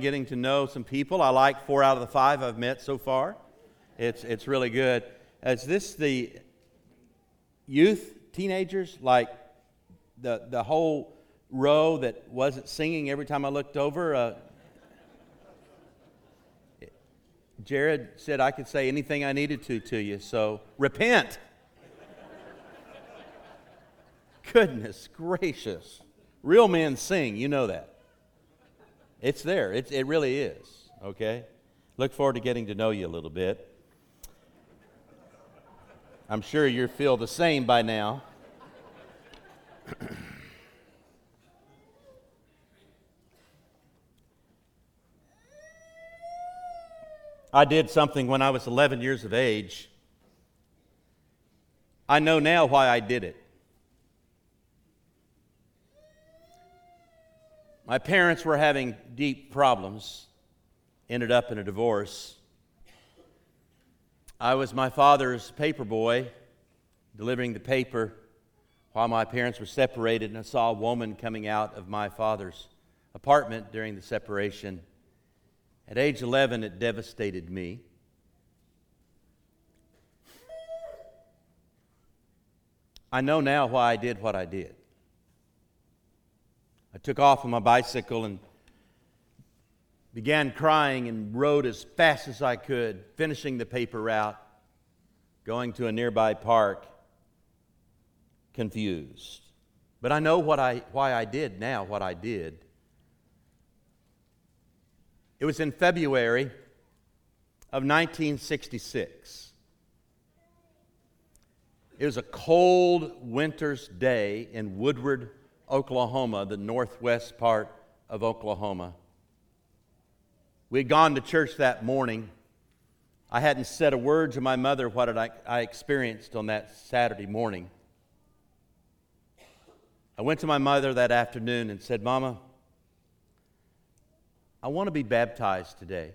getting to know some people. I like four out of the five I've met so far. It's, it's really good. Is this the youth, teenagers, like the, the whole row that wasn't singing every time I looked over? Uh, Jared said I could say anything I needed to to you, so repent. Goodness gracious. Real men sing, you know that. It's there. It's, it really is. Okay? Look forward to getting to know you a little bit. I'm sure you feel the same by now. I did something when I was 11 years of age. I know now why I did it. My parents were having deep problems, ended up in a divorce. I was my father's paper boy, delivering the paper while my parents were separated, and I saw a woman coming out of my father's apartment during the separation. At age 11, it devastated me. I know now why I did what I did. I took off on my bicycle and began crying and rode as fast as I could, finishing the paper route, going to a nearby park, confused. But I know what I, why I did now, what I did. It was in February of 1966. It was a cold winter's day in Woodward, Oklahoma, the northwest part of Oklahoma. We had gone to church that morning. I hadn't said a word to my mother what I, I experienced on that Saturday morning. I went to my mother that afternoon and said, Mama, I want to be baptized today.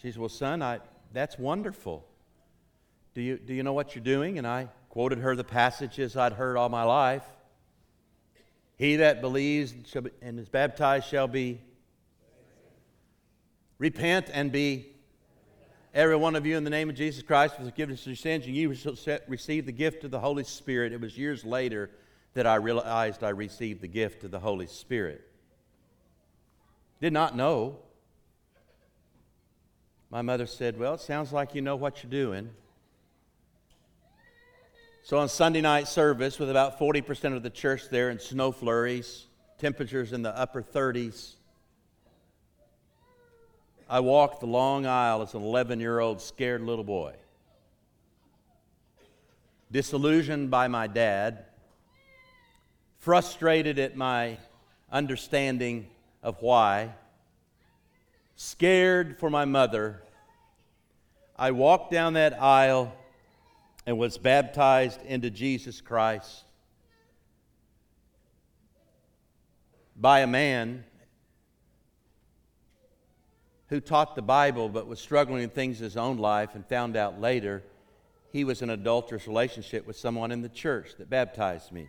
She said, Well, son, I, that's wonderful. Do you, do you know what you're doing? And I quoted her the passages I'd heard all my life. He that believes and is baptized shall be. Repent and be. Every one of you in the name of Jesus Christ for the forgiveness of your sins, and you shall receive the gift of the Holy Spirit. It was years later that I realized I received the gift of the Holy Spirit. Did not know. My mother said, Well, it sounds like you know what you're doing. So on Sunday night service, with about 40% of the church there in snow flurries, temperatures in the upper 30s, I walked the long aisle as an 11 year old scared little boy. Disillusioned by my dad, frustrated at my understanding of why, scared for my mother, I walked down that aisle and was baptized into Jesus Christ by a man who taught the Bible but was struggling in things in his own life and found out later he was in an adulterous relationship with someone in the church that baptized me.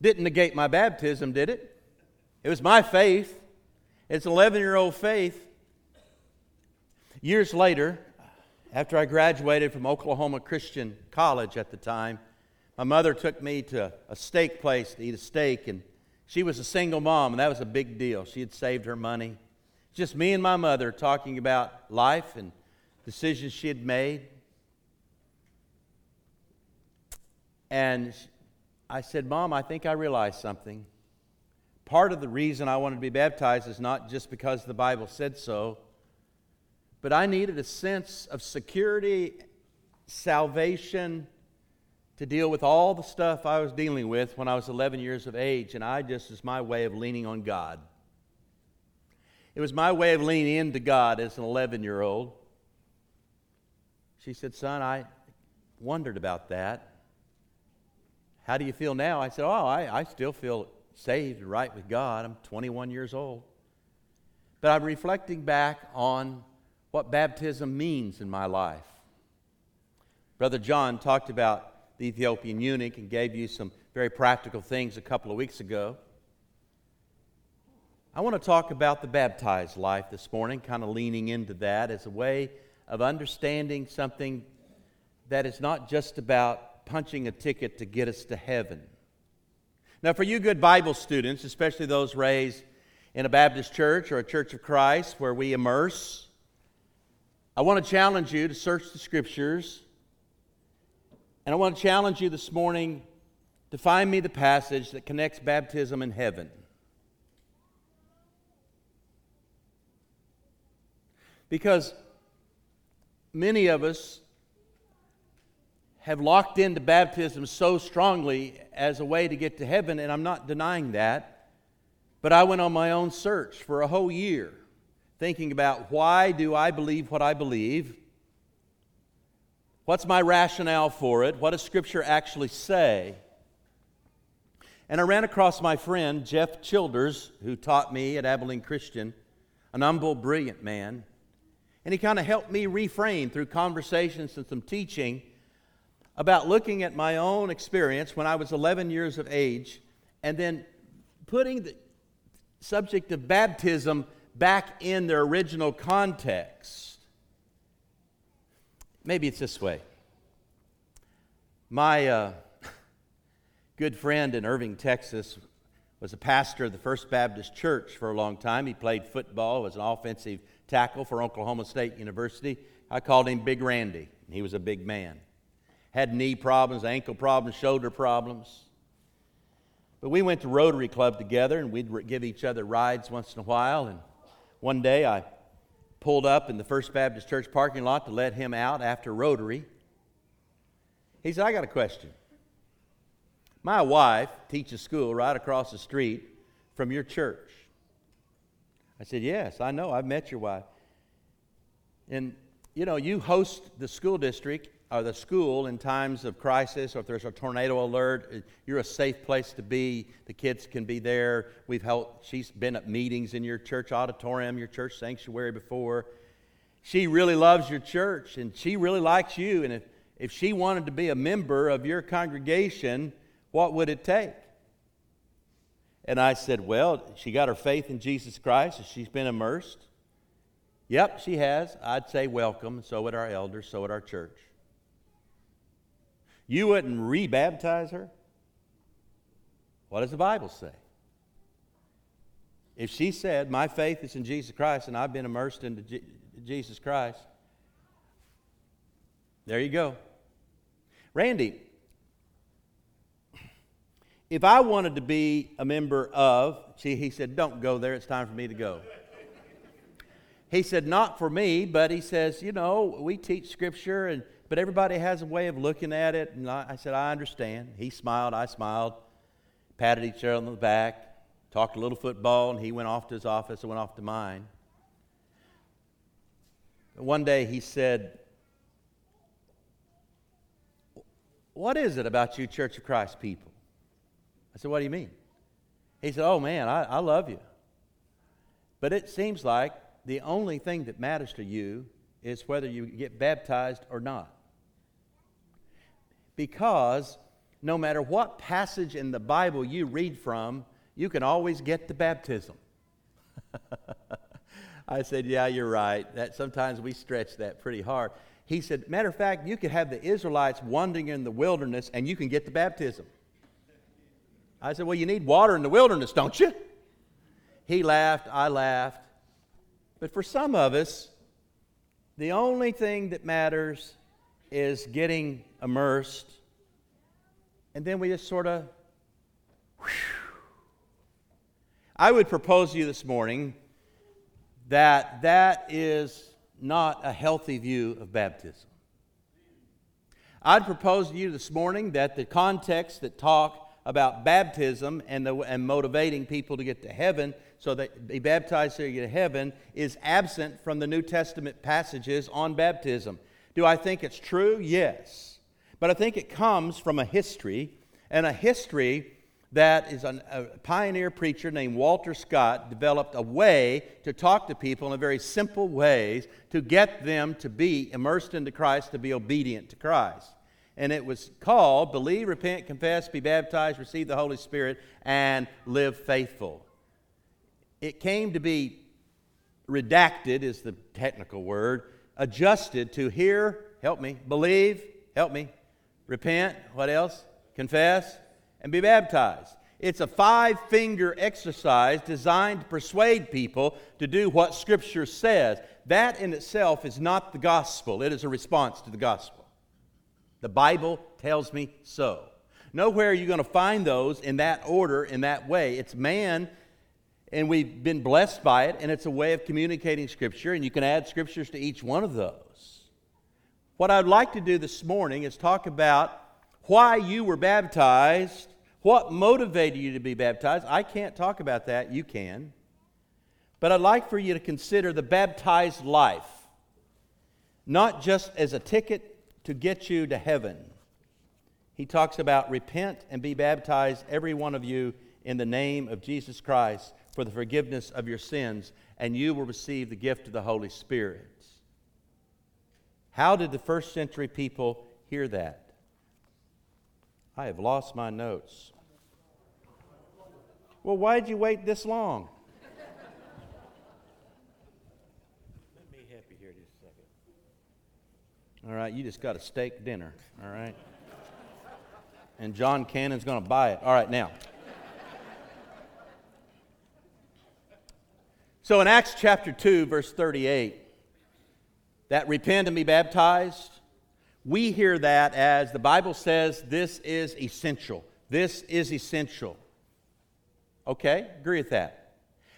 Didn't negate my baptism, did it? It was my faith. It's 11 year old faith. Years later, after I graduated from Oklahoma Christian College at the time, my mother took me to a steak place to eat a steak, and she was a single mom, and that was a big deal. She had saved her money. Just me and my mother talking about life and decisions she had made. And I said, Mom, I think I realized something. Part of the reason I wanted to be baptized is not just because the Bible said so, but I needed a sense of security, salvation, to deal with all the stuff I was dealing with when I was 11 years of age. And I just, as my way of leaning on God. It was my way of leaning into God as an 11 year old. She said, Son, I wondered about that. How do you feel now? I said, Oh, I, I still feel saved and right with God. I'm 21 years old. But I'm reflecting back on what baptism means in my life. Brother John talked about the Ethiopian eunuch and gave you some very practical things a couple of weeks ago. I want to talk about the baptized life this morning, kind of leaning into that as a way of understanding something that is not just about punching a ticket to get us to heaven. Now, for you good Bible students, especially those raised in a Baptist church or a church of Christ where we immerse, I want to challenge you to search the scriptures. And I want to challenge you this morning to find me the passage that connects baptism and heaven. Because many of us have locked into baptism so strongly as a way to get to heaven, and I'm not denying that. But I went on my own search for a whole year thinking about why do I believe what I believe? What's my rationale for it? What does Scripture actually say? And I ran across my friend, Jeff Childers, who taught me at Abilene Christian, an humble, brilliant man. And he kind of helped me reframe through conversations and some teaching about looking at my own experience when I was 11 years of age and then putting the subject of baptism back in their original context. Maybe it's this way. My uh, good friend in Irving, Texas, was a pastor of the First Baptist Church for a long time. He played football, was an offensive tackle for Oklahoma State University. I called him Big Randy. He was a big man. Had knee problems, ankle problems, shoulder problems. But we went to Rotary Club together and we'd give each other rides once in a while. And one day I pulled up in the First Baptist Church parking lot to let him out after Rotary. He said, I got a question. My wife teaches school right across the street from your church. I said, Yes, I know. I've met your wife. And, you know, you host the school district or the school in times of crisis or if there's a tornado alert. Uh, you're a safe place to be. The kids can be there. We've helped, she's been at meetings in your church auditorium, your church sanctuary before. She really loves your church and she really likes you. And if, if she wanted to be a member of your congregation, what would it take? And I said, Well, she got her faith in Jesus Christ. And she's been immersed. Yep, she has. I'd say welcome. So would our elders, so would our church. You wouldn't rebaptize her? What does the Bible say? If she said, My faith is in Jesus Christ and I've been immersed into G- Jesus Christ, there you go. Randy, if I wanted to be a member of, see, he said, don't go there, it's time for me to go. He said, not for me, but he says, you know, we teach scripture, and, but everybody has a way of looking at it. And I, I said, I understand. He smiled, I smiled, patted each other on the back, talked a little football, and he went off to his office, I went off to mine. One day he said, What is it about you, Church of Christ people? I said, What do you mean? He said, Oh man, I, I love you. But it seems like the only thing that matters to you is whether you get baptized or not. Because no matter what passage in the Bible you read from, you can always get to baptism. I said, Yeah, you're right. That sometimes we stretch that pretty hard. He said, Matter of fact, you could have the Israelites wandering in the wilderness and you can get the baptism. I said, Well, you need water in the wilderness, don't you? He laughed, I laughed. But for some of us, the only thing that matters is getting immersed. And then we just sort of. I would propose to you this morning that that is not a healthy view of baptism. I'd propose to you this morning that the context that talk about baptism and, the, and motivating people to get to heaven so that be baptized so you get to heaven is absent from the New Testament passages on baptism. Do I think it's true? Yes. But I think it comes from a history, and a history that is an, a pioneer preacher named Walter Scott developed a way to talk to people in a very simple ways to get them to be immersed into Christ, to be obedient to Christ and it was called Believe, Repent, Confess, Be Baptized, Receive the Holy Spirit, and Live Faithful. it came to be redacted, is the technical word, adjusted to hear, help me, believe, help me, repent, what else? Confess, and be baptized. It's a five finger exercise designed to persuade people to do what Scripture says. That in itself is not the gospel, it is a response to the gospel. The Bible tells me so. Nowhere are you going to find those in that order, in that way. It's man, and we've been blessed by it, and it's a way of communicating Scripture, and you can add Scriptures to each one of those. What I'd like to do this morning is talk about why you were baptized what motivated you to be baptized? I can't talk about that. You can. But I'd like for you to consider the baptized life, not just as a ticket to get you to heaven. He talks about repent and be baptized, every one of you, in the name of Jesus Christ for the forgiveness of your sins, and you will receive the gift of the Holy Spirit. How did the first century people hear that? I have lost my notes. Well, why'd you wait this long? Let me help you here just a second. All right, you just got a steak dinner, all right? And John Cannon's going to buy it. All right, now. So in Acts chapter 2, verse 38, that repent and be baptized, we hear that as the Bible says this is essential. This is essential. Okay, agree with that.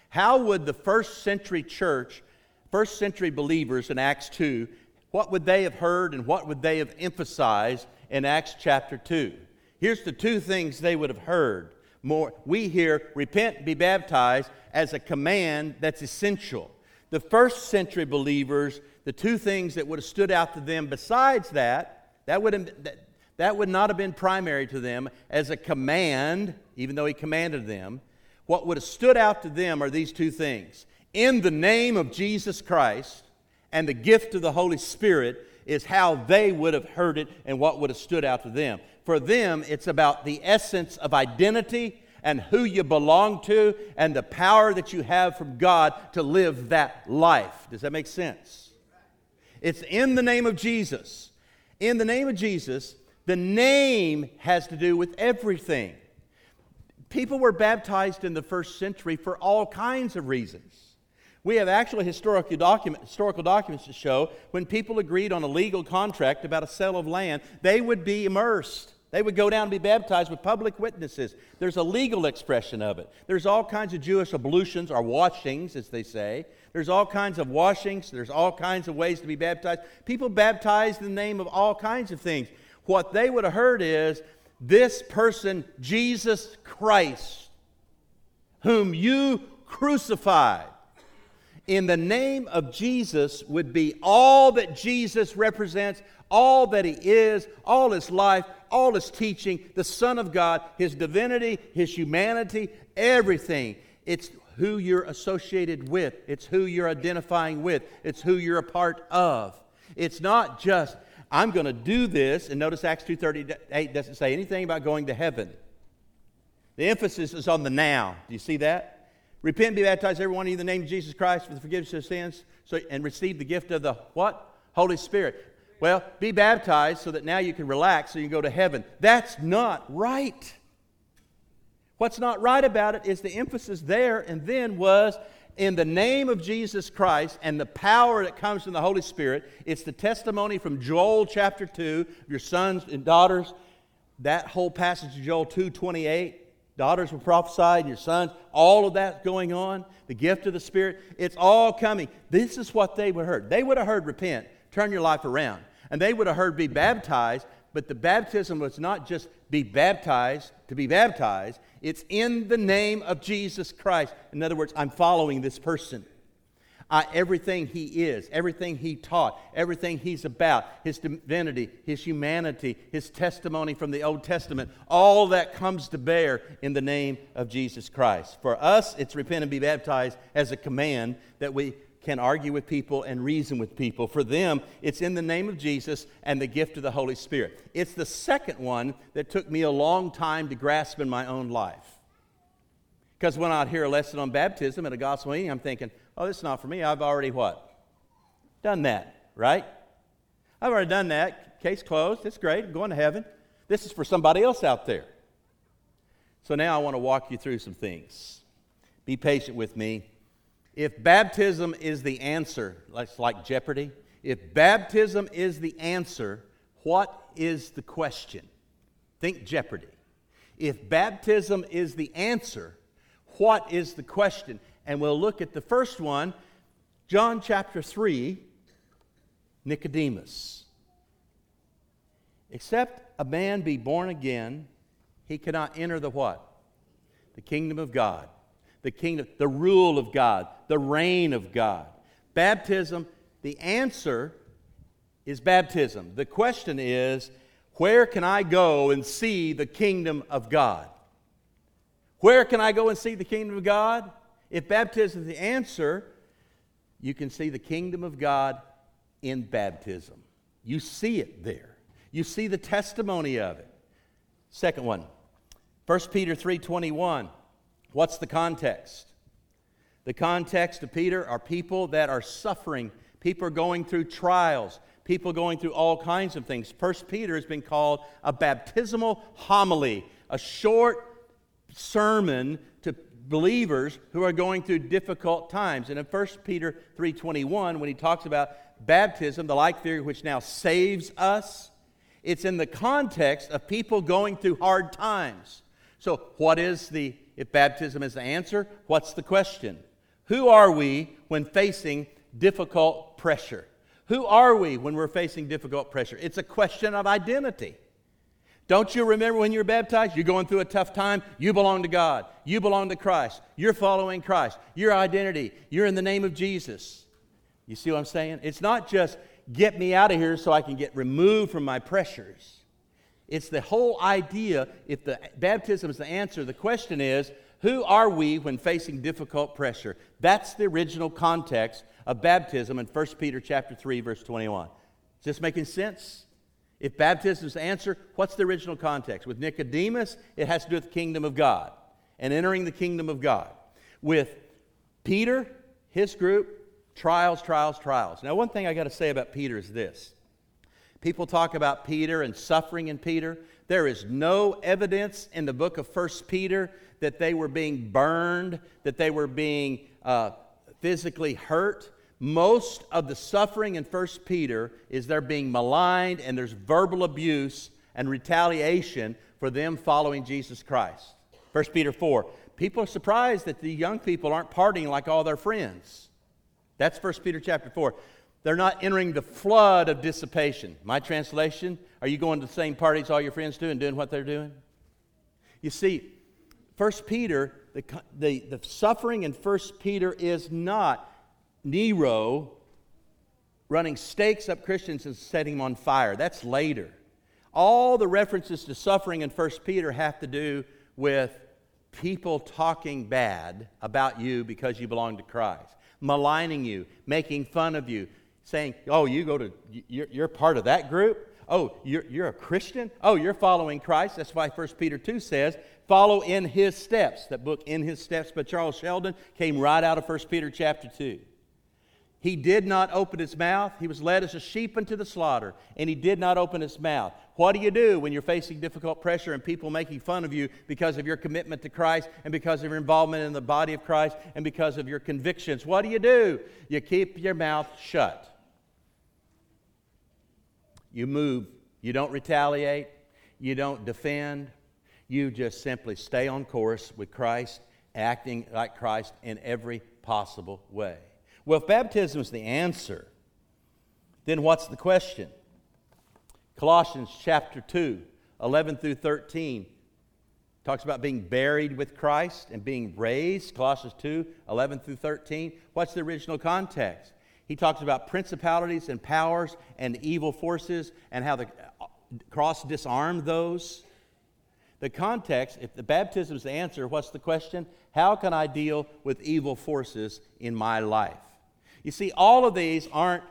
How would the first century church, first century believers in Acts 2, what would they have heard and what would they have emphasized in Acts chapter 2? Here's the two things they would have heard. More, we hear repent, be baptized as a command that's essential. The first century believers, the two things that would have stood out to them besides that, that would have, that, that would not have been primary to them as a command, even though he commanded them. What would have stood out to them are these two things. In the name of Jesus Christ and the gift of the Holy Spirit is how they would have heard it and what would have stood out to them. For them, it's about the essence of identity and who you belong to and the power that you have from God to live that life. Does that make sense? It's in the name of Jesus. In the name of Jesus, the name has to do with everything. People were baptized in the first century for all kinds of reasons. We have actually historical, document, historical documents to show when people agreed on a legal contract about a sale of land, they would be immersed. They would go down and be baptized with public witnesses. There's a legal expression of it. There's all kinds of Jewish ablutions or washings, as they say. There's all kinds of washings. There's all kinds of ways to be baptized. People baptized in the name of all kinds of things. What they would have heard is this person, Jesus Christ, whom you crucified, in the name of Jesus would be all that Jesus represents, all that he is, all his life, all his teaching, the Son of God, his divinity, his humanity, everything. It's who you're associated with, it's who you're identifying with, it's who you're a part of. It's not just I'm going to do this. And notice Acts 2.38 doesn't say anything about going to heaven. The emphasis is on the now. Do you see that? Repent and be baptized, every one of you, in the name of Jesus Christ for the forgiveness of sins, so, and receive the gift of the what? Holy Spirit. Well, be baptized so that now you can relax so you can go to heaven. That's not right. What's not right about it is the emphasis there and then was in the name of Jesus Christ and the power that comes from the Holy Spirit. It's the testimony from Joel chapter 2, your sons and daughters. That whole passage of Joel 2 28. Daughters will prophesy, and your sons, all of that going on. The gift of the Spirit, it's all coming. This is what they would have heard. They would have heard repent, turn your life around. And they would have heard be baptized, but the baptism was not just be baptized to be baptized, it's in the name of Jesus Christ. In other words, I'm following this person. everything he is, everything he taught, everything he's about, his divinity, his humanity, his testimony from the Old Testament, all that comes to bear in the name of Jesus Christ. For us, it's repent and be baptized as a command that we can argue with people and reason with people. For them, it's in the name of Jesus and the gift of the Holy Spirit. It's the second one that took me a long time to grasp in my own life. Because when I hear a lesson on baptism at a gospel meeting, I'm thinking, oh, this is not for me. I've already what? Done that, right? I've already done that. Case closed. It's great. I'm going to heaven. This is for somebody else out there. So now I want to walk you through some things. Be patient with me. If baptism is the answer, like, like Jeopardy, if baptism is the answer, what is the question? Think Jeopardy. If baptism is the answer, what is the question? And we'll look at the first one, John chapter 3, Nicodemus. Except a man be born again, he cannot enter the what? The kingdom of God. The kingdom, the rule of God, the reign of God. Baptism, the answer is baptism. The question is, where can I go and see the kingdom of God? Where can I go and see the kingdom of God? If baptism is the answer, you can see the kingdom of God in baptism. You see it there. You see the testimony of it. Second one, 1 Peter 3:21. What's the context? The context of Peter are people that are suffering, people going through trials, people going through all kinds of things. First Peter has been called a baptismal homily, a short sermon to believers who are going through difficult times. And in 1 Peter 3:21 when he talks about baptism, the like theory which now saves us, it's in the context of people going through hard times. So, what is the if baptism is the answer, what's the question? Who are we when facing difficult pressure? Who are we when we're facing difficult pressure? It's a question of identity. Don't you remember when you were baptized? You're going through a tough time. You belong to God. You belong to Christ. You're following Christ. Your identity. You're in the name of Jesus. You see what I'm saying? It's not just get me out of here so I can get removed from my pressures. It's the whole idea. If the baptism is the answer, the question is who are we when facing difficult pressure? That's the original context of baptism in 1 Peter chapter 3 verse 21. Is this making sense? If baptism is the answer, what's the original context? With Nicodemus, it has to do with the kingdom of God and entering the kingdom of God. With Peter, his group, trials, trials, trials. Now, one thing I got to say about Peter is this. People talk about Peter and suffering in Peter. There is no evidence in the book of First Peter that they were being burned, that they were being uh, physically hurt. Most of the suffering in 1 Peter is they're being maligned and there's verbal abuse and retaliation for them following Jesus Christ. 1 Peter 4. People are surprised that the young people aren't partying like all their friends. That's 1 Peter chapter 4. They're not entering the flood of dissipation. My translation, are you going to the same parties all your friends do and doing what they're doing? You see, 1 Peter, the, the, the suffering in 1 Peter is not Nero running stakes up Christians and setting them on fire. That's later. All the references to suffering in 1 Peter have to do with people talking bad about you because you belong to Christ, maligning you, making fun of you, saying, Oh, you go to, you're, you're part of that group? Oh, you're, you're a Christian? Oh, you're following Christ. That's why 1 Peter 2 says, follow in his steps. That book, In His Steps by Charles Sheldon, came right out of 1 Peter chapter 2. He did not open his mouth. He was led as a sheep into the slaughter, and he did not open his mouth. What do you do when you're facing difficult pressure and people making fun of you because of your commitment to Christ and because of your involvement in the body of Christ and because of your convictions? What do you do? You keep your mouth shut. You move. You don't retaliate. You don't defend. You just simply stay on course with Christ, acting like Christ in every possible way. Well, if baptism is the answer, then what's the question? Colossians chapter 2, 11 through 13 talks about being buried with Christ and being raised. Colossians 2, 11 through 13. What's the original context? He talks about principalities and powers and evil forces and how the uh, cross disarmed those. The context, if the baptism is the answer, what's the question? How can I deal with evil forces in my life? You see, all of these aren't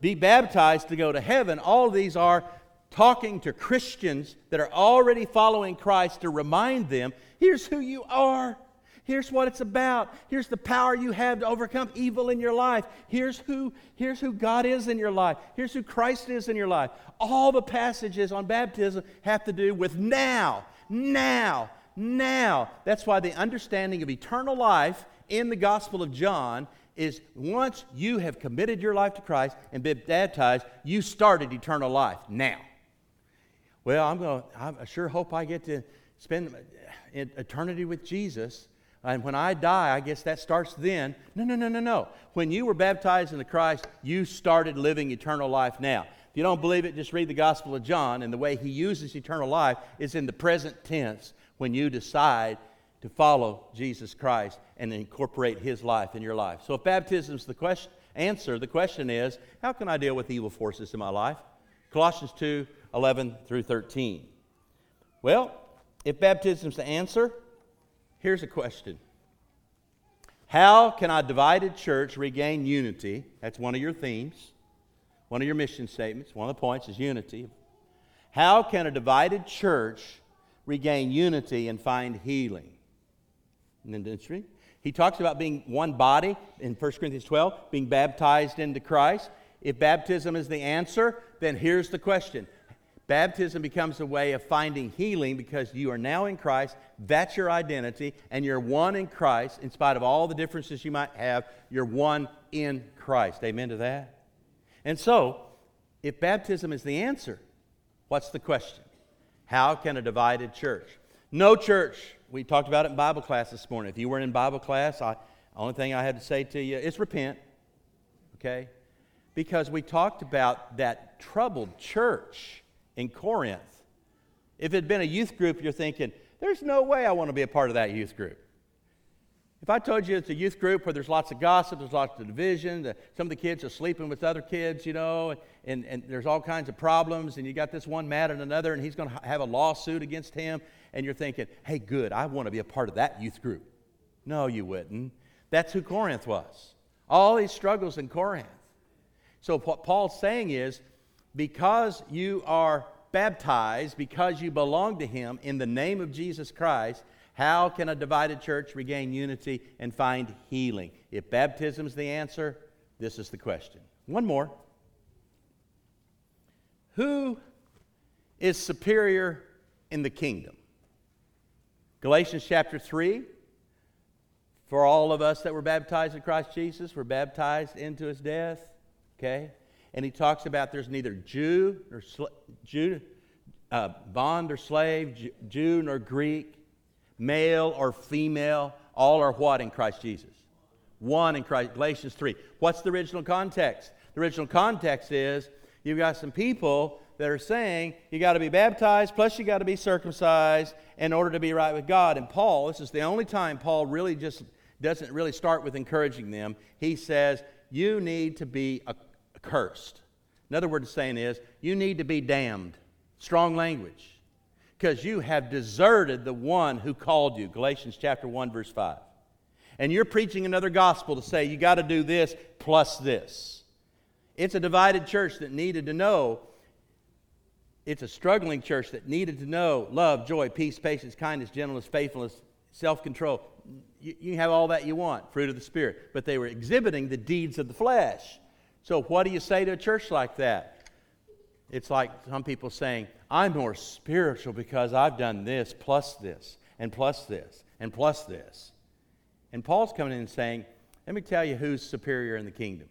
be baptized to go to heaven. All of these are talking to Christians that are already following Christ to remind them here's who you are. Here's what it's about. Here's the power you have to overcome evil in your life. Here's who, here's who God is in your life. Here's who Christ is in your life. All the passages on baptism have to do with now, now, now. That's why the understanding of eternal life in the Gospel of John is once you have committed your life to Christ and been baptized, you started eternal life now. Well, I'm going to, I sure hope I get to spend eternity with Jesus. And when I die, I guess that starts then. No, no, no, no, no. When you were baptized into Christ, you started living eternal life now. If you don't believe it, just read the Gospel of John, and the way he uses eternal life is in the present tense when you decide to follow Jesus Christ and incorporate his life in your life. So if baptism's the question, answer, the question is, how can I deal with evil forces in my life? Colossians 2 11 through 13. Well, if baptism's the answer, here's a question How can a divided church regain unity? That's one of your themes, one of your mission statements. One of the points is unity. How can a divided church regain unity and find healing? Isn't He talks about being one body in 1 Corinthians 12, being baptized into Christ. If baptism is the answer, then here's the question Baptism becomes a way of finding healing because you are now in Christ. That's your identity, and you're one in Christ. In spite of all the differences you might have, you're one in Christ. Amen to that? And so, if baptism is the answer, what's the question? How can a divided church? No church. We talked about it in Bible class this morning. If you weren't in Bible class, the only thing I had to say to you is repent. Okay? Because we talked about that troubled church in Corinth. If it had been a youth group, you're thinking, there's no way I want to be a part of that youth group. If I told you it's a youth group where there's lots of gossip, there's lots of division, the, some of the kids are sleeping with other kids, you know, and, and there's all kinds of problems, and you got this one mad at another, and he's going to have a lawsuit against him, and you're thinking, hey, good, I want to be a part of that youth group. No, you wouldn't. That's who Corinth was. All these struggles in Corinth. So, what Paul's saying is, because you are baptized, because you belong to Him in the name of Jesus Christ, how can a divided church regain unity and find healing? If baptism is the answer, this is the question. One more. Who is superior in the kingdom? Galatians chapter 3. For all of us that were baptized in Christ Jesus, were baptized into his death. Okay? And he talks about there's neither Jew nor sl- Jew, uh, bond or slave, Jew nor Greek, male or female. All are what in Christ Jesus? One in Christ. Galatians 3. What's the original context? The original context is you've got some people that are saying you got to be baptized, plus you got to be circumcised in order to be right with God. And Paul, this is the only time Paul really just doesn't really start with encouraging them. He says, You need to be a cursed. Another word of saying is, you need to be damned. Strong language. Because you have deserted the one who called you. Galatians chapter 1, verse 5. And you're preaching another gospel to say you got to do this plus this. It's a divided church that needed to know. It's a struggling church that needed to know love, joy, peace, patience, kindness, gentleness, faithfulness, self control. You, you have all that you want, fruit of the Spirit. But they were exhibiting the deeds of the flesh. So, what do you say to a church like that? It's like some people saying, I'm more spiritual because I've done this plus this and plus this and plus this. And Paul's coming in and saying, Let me tell you who's superior in the kingdom.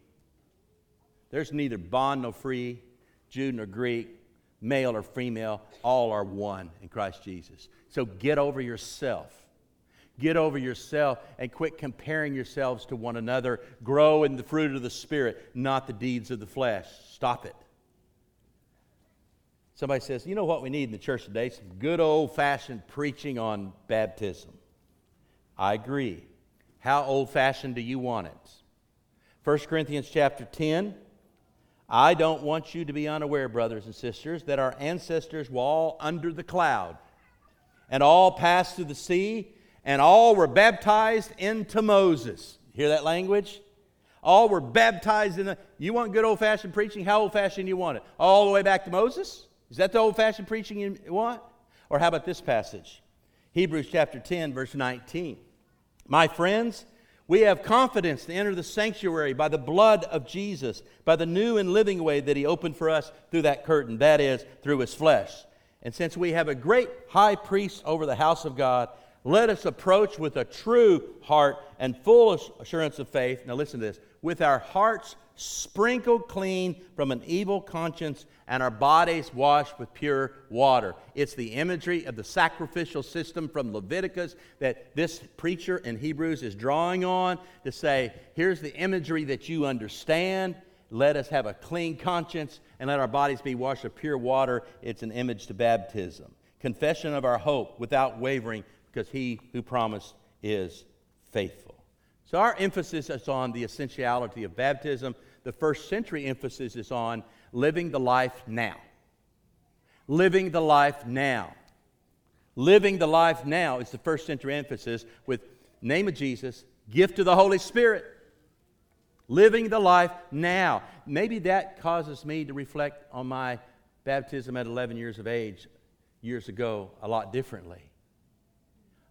There's neither bond nor free, Jew nor Greek, male or female. All are one in Christ Jesus. So get over yourself Get over yourself and quit comparing yourselves to one another. Grow in the fruit of the Spirit, not the deeds of the flesh. Stop it. Somebody says, You know what we need in the church today? Some good old fashioned preaching on baptism. I agree. How old fashioned do you want it? 1 Corinthians chapter 10. I don't want you to be unaware, brothers and sisters, that our ancestors were all under the cloud and all passed through the sea and all were baptized into Moses. Hear that language? All were baptized in the. You want good old fashioned preaching? How old fashioned you want it? All the way back to Moses? Is that the old fashioned preaching you want? Or how about this passage? Hebrews chapter 10, verse 19. My friends, we have confidence to enter the sanctuary by the blood of Jesus, by the new and living way that He opened for us through that curtain, that is, through His flesh. And since we have a great high priest over the house of God, let us approach with a true heart and full assurance of faith. Now, listen to this with our hearts sprinkled clean from an evil conscience and our bodies washed with pure water. It's the imagery of the sacrificial system from Leviticus that this preacher in Hebrews is drawing on to say, here's the imagery that you understand. Let us have a clean conscience and let our bodies be washed with pure water. It's an image to baptism. Confession of our hope without wavering, because he who promised is faithful. So, our emphasis is on the essentiality of baptism. The first century emphasis is on living the life now. Living the life now. Living the life now is the first century emphasis with name of Jesus, gift of the Holy Spirit. Living the life now. Maybe that causes me to reflect on my baptism at 11 years of age, years ago, a lot differently.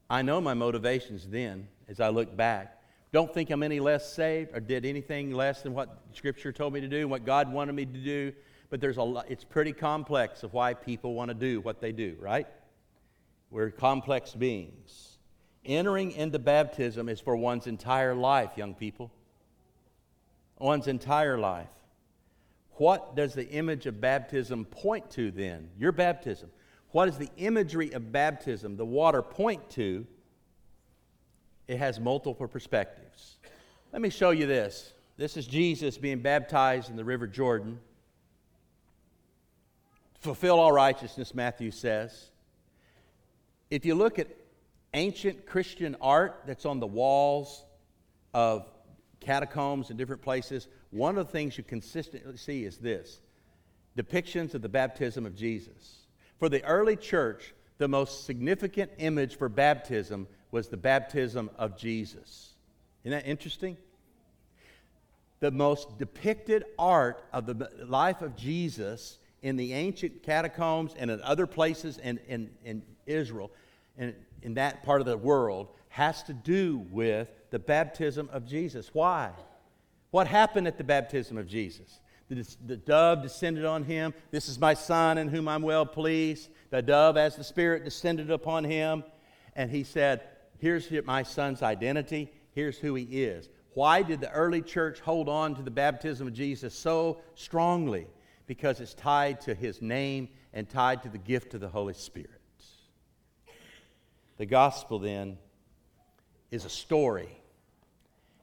I know my motivations then as I look back. Don't think I'm any less saved or did anything less than what Scripture told me to do and what God wanted me to do. But there's a lot, it's pretty complex of why people want to do what they do, right? We're complex beings. Entering into baptism is for one's entire life, young people. One's entire life. What does the image of baptism point to then? Your baptism. What does the imagery of baptism, the water, point to? it has multiple perspectives. Let me show you this. This is Jesus being baptized in the River Jordan. Fulfill all righteousness, Matthew says. If you look at ancient Christian art that's on the walls of catacombs and different places, one of the things you consistently see is this depictions of the baptism of Jesus. For the early church, the most significant image for baptism was the baptism of Jesus. Isn't that interesting? The most depicted art of the life of Jesus in the ancient catacombs and in other places in, in, in Israel and in that part of the world has to do with the baptism of Jesus. Why? What happened at the baptism of Jesus? The, the, dove descended on him. This is my son in whom I'm well pleased. The dove, as the Spirit, descended upon him. And he said, Here's my son's identity. Here's who he is. Why did the early church hold on to the baptism of Jesus so strongly? Because it's tied to his name and tied to the gift of the Holy Spirit. The gospel, then, is a story.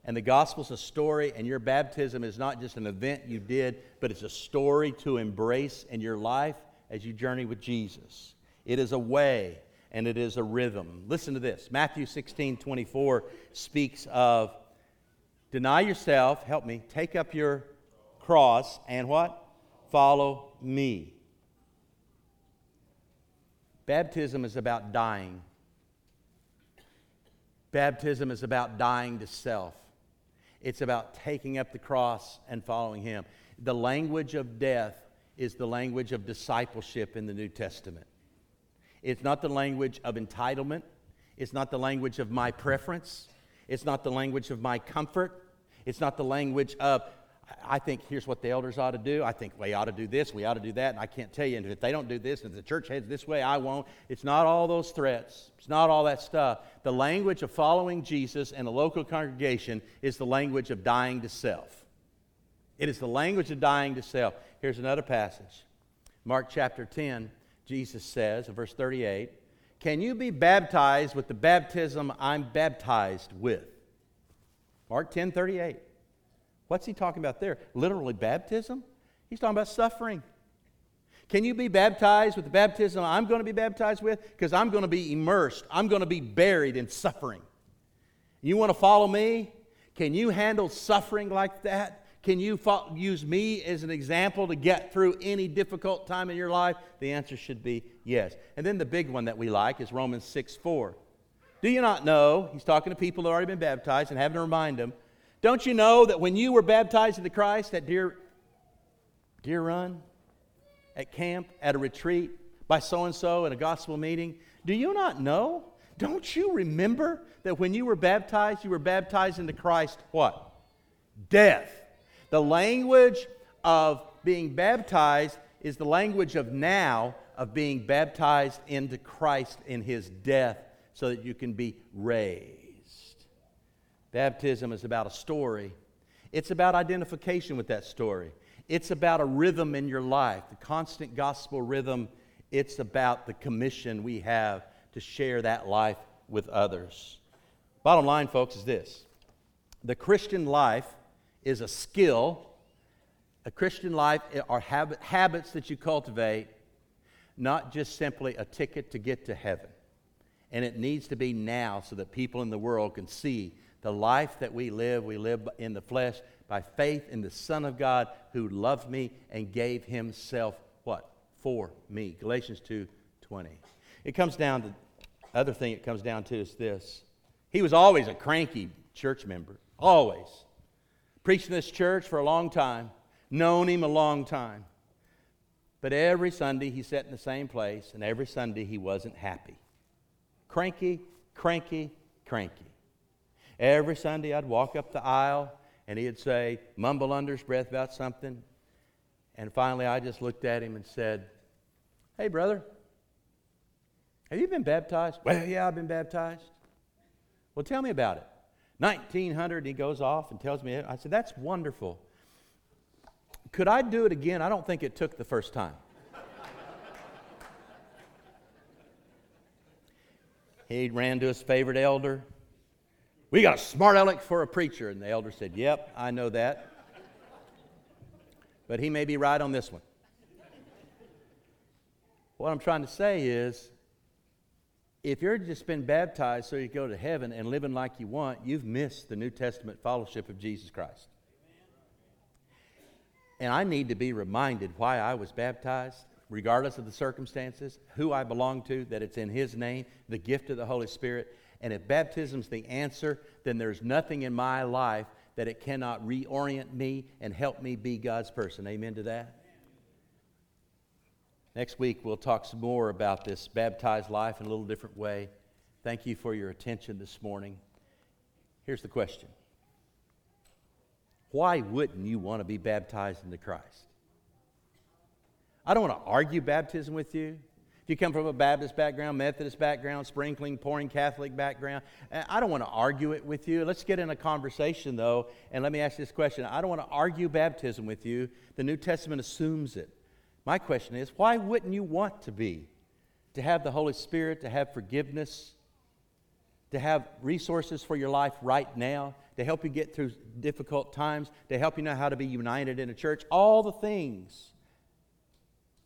And the gospel is a story, and your baptism is not just an event you did, but it's a story to embrace in your life as you journey with Jesus. It is a way and it is a rhythm. Listen to this Matthew 16 24 speaks of deny yourself, help me, take up your cross, and what? Follow me. Baptism is about dying. Baptism is about dying to self. It's about taking up the cross and following Him. The language of death is the language of discipleship in the New Testament. It's not the language of entitlement. It's not the language of my preference. It's not the language of my comfort. It's not the language of, I think here's what the elders ought to do. I think we ought to do this, we ought to do that, and I can't tell you. And if they don't do this, and if the church heads this way, I won't. It's not all those threats. It's not all that stuff. The language of following Jesus and a local congregation is the language of dying to self. It is the language of dying to self. Here's another passage Mark chapter 10 Jesus says in verse 38, Can you be baptized with the baptism I'm baptized with? Mark 10 38. What's he talking about there? Literally baptism? He's talking about suffering. Can you be baptized with the baptism I'm going to be baptized with? Because I'm going to be immersed, I'm going to be buried in suffering. You want to follow me? Can you handle suffering like that? Can you fo- use me as an example to get through any difficult time in your life? The answer should be yes. And then the big one that we like is Romans 6 4. Do you not know? He's talking to people that have already been baptized and having to remind them. Don't you know that when you were baptized into Christ at Deer, Deer Run, at camp, at a retreat, by so and so, at a gospel meeting, do you not know Don't you remember that when you were baptized, you were baptized into Christ what? Death. The language of being baptized is the language of now of being baptized into Christ in his death so that you can be raised. Baptism is about a story, it's about identification with that story. It's about a rhythm in your life, the constant gospel rhythm. It's about the commission we have to share that life with others. Bottom line, folks, is this the Christian life is a skill. A Christian life are habit, habits that you cultivate, not just simply a ticket to get to heaven. And it needs to be now so that people in the world can see the life that we live. We live in the flesh by faith in the Son of God who loved me and gave himself what? For me. Galatians 2 20. It comes down to, other thing it comes down to is this. He was always a cranky church member, always. Preaching this church for a long time, known him a long time. But every Sunday he sat in the same place, and every Sunday he wasn't happy. Cranky, cranky, cranky. Every Sunday I'd walk up the aisle and he'd say, mumble under his breath about something. And finally I just looked at him and said, Hey, brother, have you been baptized? Well, yeah, I've been baptized. Well, tell me about it. 1900, he goes off and tells me. I said, That's wonderful. Could I do it again? I don't think it took the first time. he ran to his favorite elder. We got a smart aleck for a preacher. And the elder said, Yep, I know that. But he may be right on this one. What I'm trying to say is if you're just been baptized so you go to heaven and living like you want, you've missed the New Testament fellowship of Jesus Christ. And I need to be reminded why I was baptized, regardless of the circumstances, who I belong to, that it's in His name, the gift of the Holy Spirit, and if baptism's the answer, then there's nothing in my life that it cannot reorient me and help me be God's person. Amen to that? Next week, we'll talk some more about this baptized life in a little different way. Thank you for your attention this morning. Here's the question Why wouldn't you want to be baptized into Christ? I don't want to argue baptism with you you come from a Baptist background, Methodist background, sprinkling, pouring Catholic background, eh, I don't want to argue it with you. Let's get in a conversation, though, and let me ask this question. I don't want to argue baptism with you. The New Testament assumes it. My question is why wouldn't you want to be? To have the Holy Spirit, to have forgiveness, to have resources for your life right now, to help you get through difficult times, to help you know how to be united in a church, all the things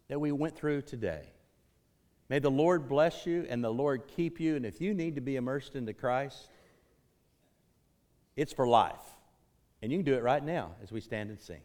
that we went through today. May the Lord bless you and the Lord keep you. And if you need to be immersed into Christ, it's for life. And you can do it right now as we stand and sing.